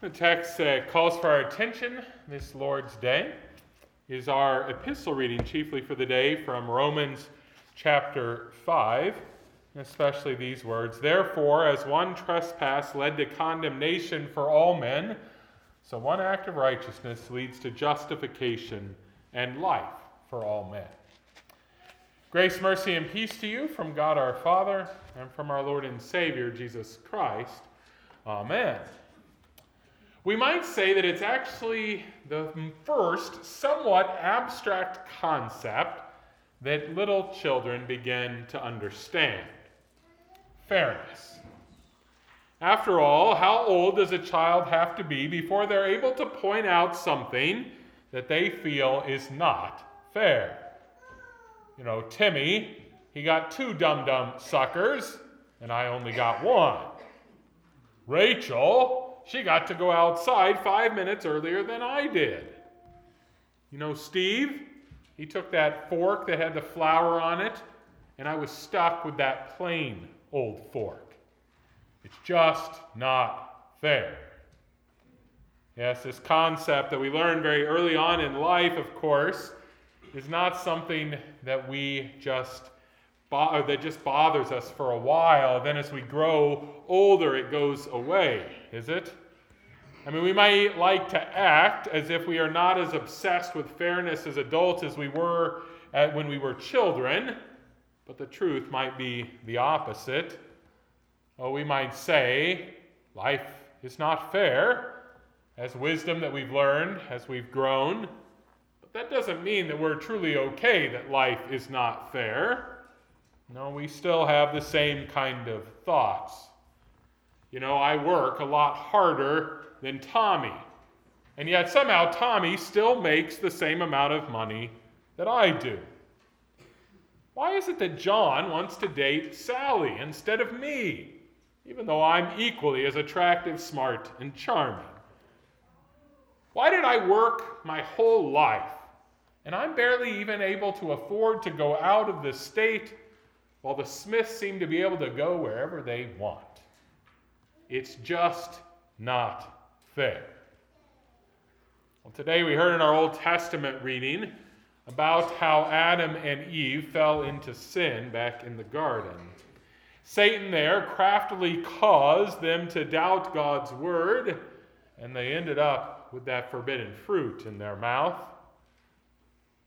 The text uh, calls for our attention this Lord's Day is our epistle reading, chiefly for the day from Romans chapter 5, especially these words Therefore, as one trespass led to condemnation for all men, so one act of righteousness leads to justification and life for all men. Grace, mercy, and peace to you from God our Father and from our Lord and Savior, Jesus Christ. Amen. We might say that it's actually the first somewhat abstract concept that little children begin to understand fairness. After all, how old does a child have to be before they're able to point out something that they feel is not fair? You know, Timmy, he got two dum dum suckers, and I only got one. Rachel, she got to go outside five minutes earlier than I did. You know, Steve, he took that fork that had the flour on it, and I was stuck with that plain old fork. It's just not fair. Yes, this concept that we learn very early on in life, of course, is not something that we just bo- that just bothers us for a while. Then, as we grow older, it goes away, is it? I mean, we might like to act as if we are not as obsessed with fairness as adults as we were when we were children, but the truth might be the opposite. Well, we might say life is not fair as wisdom that we've learned as we've grown, but that doesn't mean that we're truly okay that life is not fair. No, we still have the same kind of thoughts. You know, I work a lot harder than Tommy. And yet somehow Tommy still makes the same amount of money that I do. Why is it that John wants to date Sally instead of me, even though I'm equally as attractive, smart, and charming? Why did I work my whole life and I'm barely even able to afford to go out of the state while the Smiths seem to be able to go wherever they want? It's just not fair. Well, today we heard in our Old Testament reading about how Adam and Eve fell into sin back in the garden. Satan there craftily caused them to doubt God's word, and they ended up with that forbidden fruit in their mouth.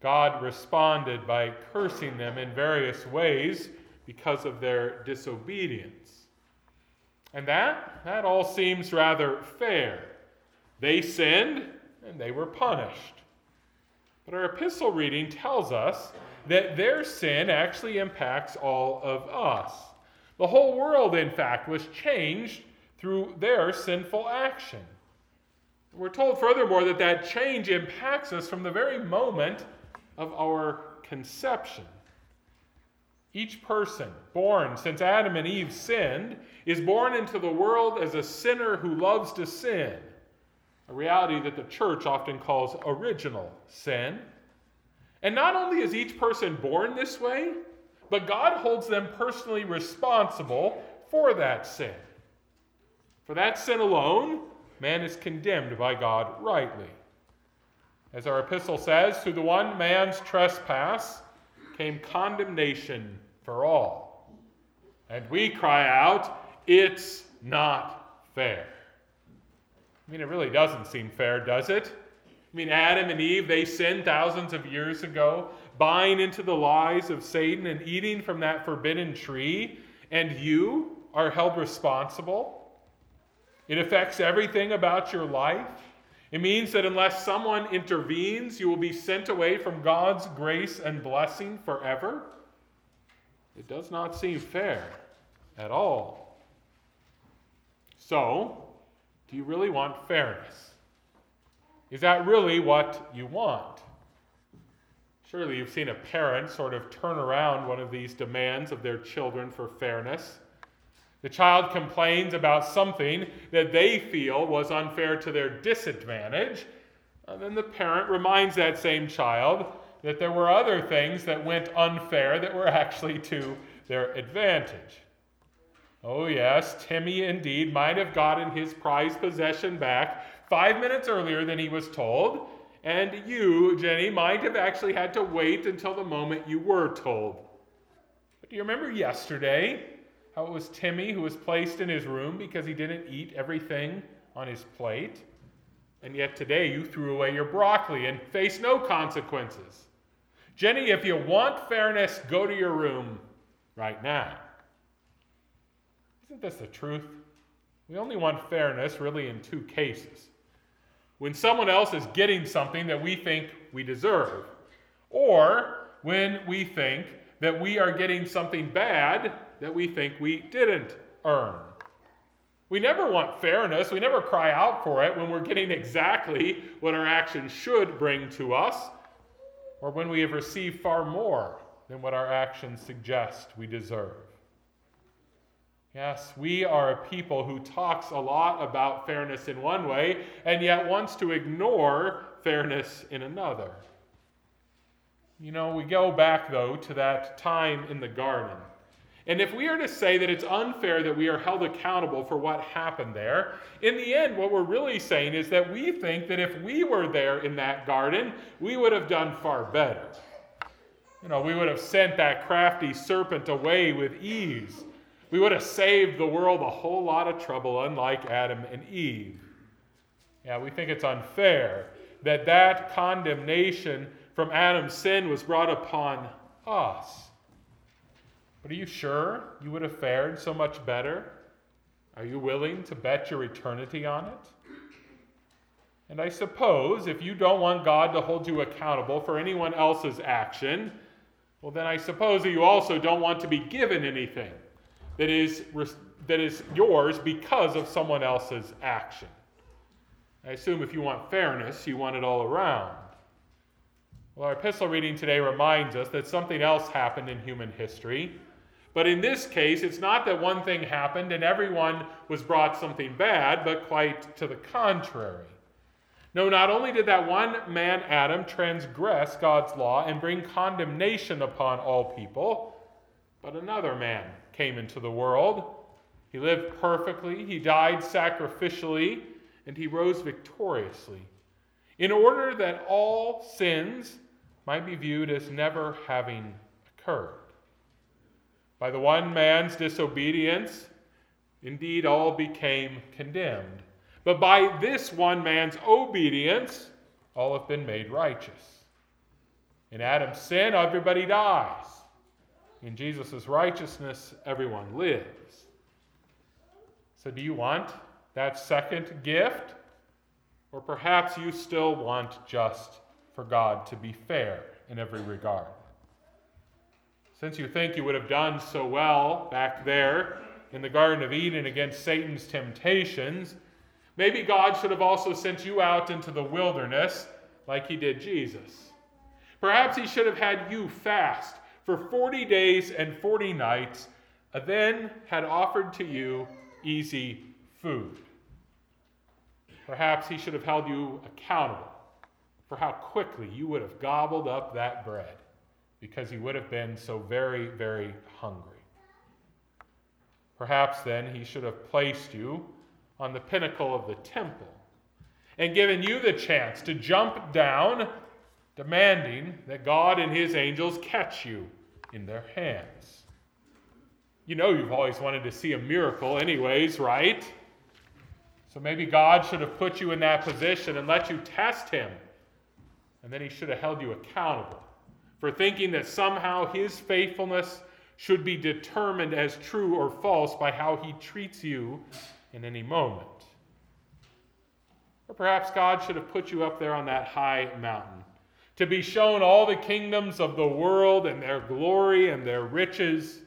God responded by cursing them in various ways because of their disobedience. And that, that all seems rather fair. They sinned and they were punished. But our epistle reading tells us that their sin actually impacts all of us. The whole world, in fact, was changed through their sinful action. We're told, furthermore, that that change impacts us from the very moment of our conception. Each person born since Adam and Eve sinned is born into the world as a sinner who loves to sin a reality that the church often calls original sin. And not only is each person born this way, but God holds them personally responsible for that sin. For that sin alone, man is condemned by God rightly. As our epistle says, through the one man's trespass came condemnation for all. And we cry out, It's not fair. I mean, it really doesn't seem fair, does it? I mean, Adam and Eve, they sinned thousands of years ago, buying into the lies of Satan and eating from that forbidden tree, and you are held responsible. It affects everything about your life. It means that unless someone intervenes, you will be sent away from God's grace and blessing forever. It does not seem fair at all. So, do you really want fairness? Is that really what you want? Surely you've seen a parent sort of turn around one of these demands of their children for fairness. The child complains about something that they feel was unfair to their disadvantage. And then the parent reminds that same child that there were other things that went unfair that were actually to their advantage. Oh, yes, Timmy indeed might have gotten his prized possession back five minutes earlier than he was told, and you, Jenny, might have actually had to wait until the moment you were told. But do you remember yesterday how it was Timmy who was placed in his room because he didn't eat everything on his plate? And yet today you threw away your broccoli and face no consequences. Jenny, if you want fairness, go to your room right now. Isn't this the truth? We only want fairness really in two cases when someone else is getting something that we think we deserve, or when we think that we are getting something bad that we think we didn't earn. We never want fairness. We never cry out for it when we're getting exactly what our actions should bring to us, or when we have received far more than what our actions suggest we deserve. Yes, we are a people who talks a lot about fairness in one way and yet wants to ignore fairness in another. You know, we go back, though, to that time in the garden. And if we are to say that it's unfair that we are held accountable for what happened there, in the end, what we're really saying is that we think that if we were there in that garden, we would have done far better. You know, we would have sent that crafty serpent away with ease we would have saved the world a whole lot of trouble, unlike Adam and Eve. Yeah, we think it's unfair that that condemnation from Adam's sin was brought upon us. But are you sure you would have fared so much better? Are you willing to bet your eternity on it? And I suppose if you don't want God to hold you accountable for anyone else's action, well, then I suppose that you also don't want to be given anything that is, that is yours because of someone else's action. I assume if you want fairness, you want it all around. Well, our epistle reading today reminds us that something else happened in human history. But in this case, it's not that one thing happened and everyone was brought something bad, but quite to the contrary. No, not only did that one man, Adam, transgress God's law and bring condemnation upon all people, but another man, came into the world. He lived perfectly, he died sacrificially, and he rose victoriously, in order that all sins might be viewed as never having occurred. By the one man's disobedience, indeed all became condemned. But by this one man's obedience, all have been made righteous. In Adam's sin, everybody dies. In Jesus' righteousness, everyone lives. So, do you want that second gift? Or perhaps you still want just for God to be fair in every regard? Since you think you would have done so well back there in the Garden of Eden against Satan's temptations, maybe God should have also sent you out into the wilderness like he did Jesus. Perhaps he should have had you fast for 40 days and 40 nights, uh, then had offered to you easy food. Perhaps he should have held you accountable for how quickly you would have gobbled up that bread because he would have been so very, very hungry. Perhaps then he should have placed you on the pinnacle of the temple and given you the chance to jump down demanding that God and his angels catch you in their hands. You know, you've always wanted to see a miracle, anyways, right? So maybe God should have put you in that position and let you test him. And then he should have held you accountable for thinking that somehow his faithfulness should be determined as true or false by how he treats you in any moment. Or perhaps God should have put you up there on that high mountain to be shown all the kingdoms of the world and their glory and their riches.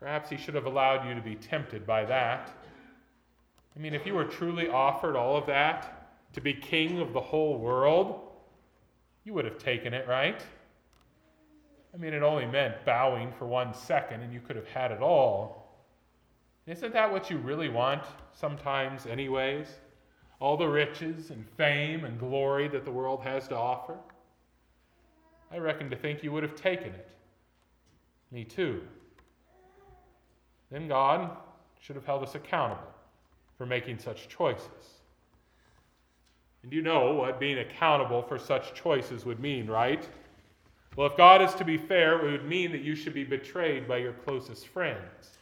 Perhaps he should have allowed you to be tempted by that. I mean, if you were truly offered all of that to be king of the whole world, you would have taken it, right? I mean, it only meant bowing for one second and you could have had it all. Isn't that what you really want sometimes, anyways? All the riches and fame and glory that the world has to offer? I reckon to think you would have taken it. Me too. then God should have held us accountable for making such choices. And you know what being accountable for such choices would mean, right? Well, if God is to be fair, it would mean that you should be betrayed by your closest friends.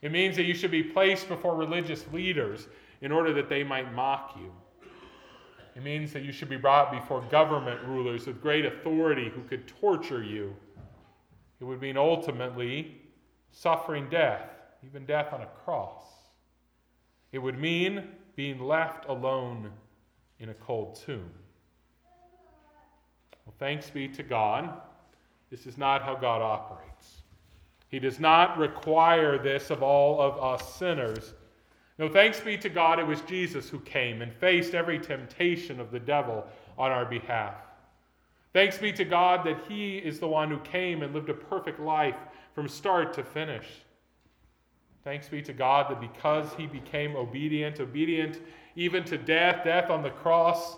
It means that you should be placed before religious leaders in order that they might mock you. It means that you should be brought before government rulers with great authority who could torture you. It would mean ultimately suffering death, even death on a cross. It would mean being left alone in a cold tomb. Well, thanks be to God. This is not how God operates. He does not require this of all of us sinners. No, thanks be to God, it was Jesus who came and faced every temptation of the devil on our behalf. Thanks be to God that He is the one who came and lived a perfect life from start to finish. Thanks be to God that because He became obedient, obedient even to death, death on the cross,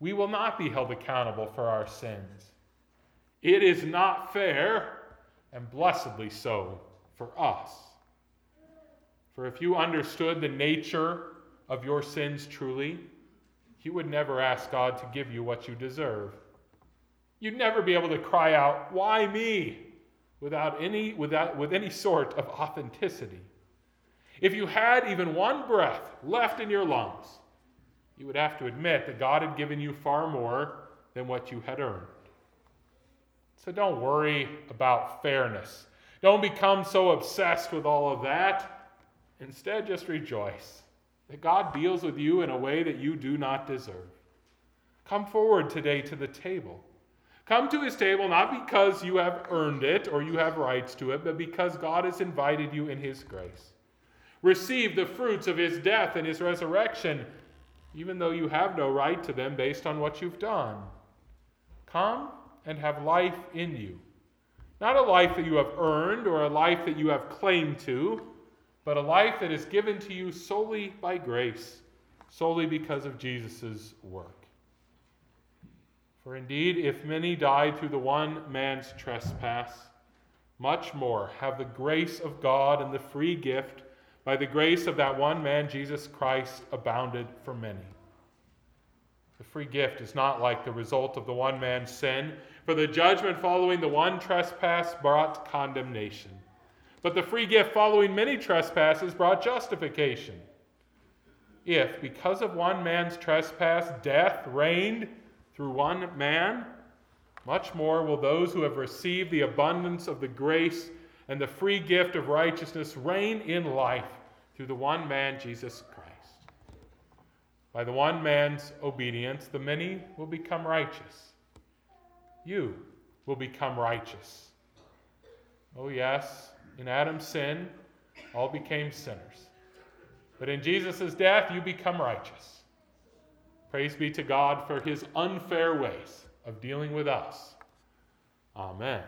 we will not be held accountable for our sins. It is not fair, and blessedly so, for us. For if you understood the nature of your sins truly, you would never ask God to give you what you deserve. You'd never be able to cry out, Why me? without any, without, with any sort of authenticity. If you had even one breath left in your lungs, you would have to admit that God had given you far more than what you had earned. So don't worry about fairness. Don't become so obsessed with all of that. Instead, just rejoice that God deals with you in a way that you do not deserve. Come forward today to the table. Come to his table not because you have earned it or you have rights to it, but because God has invited you in his grace. Receive the fruits of his death and his resurrection, even though you have no right to them based on what you've done. Come and have life in you. Not a life that you have earned or a life that you have claimed to, but a life that is given to you solely by grace, solely because of Jesus' work. For indeed, if many died through the one man's trespass, much more have the grace of God and the free gift by the grace of that one man, Jesus Christ, abounded for many. The free gift is not like the result of the one man's sin, for the judgment following the one trespass brought condemnation. But the free gift following many trespasses brought justification. If, because of one man's trespass, death reigned through one man, much more will those who have received the abundance of the grace and the free gift of righteousness reign in life through the one man, Jesus Christ. By the one man's obedience, the many will become righteous. You will become righteous. Oh, yes, in Adam's sin, all became sinners. But in Jesus' death, you become righteous. Praise be to God for his unfair ways of dealing with us. Amen.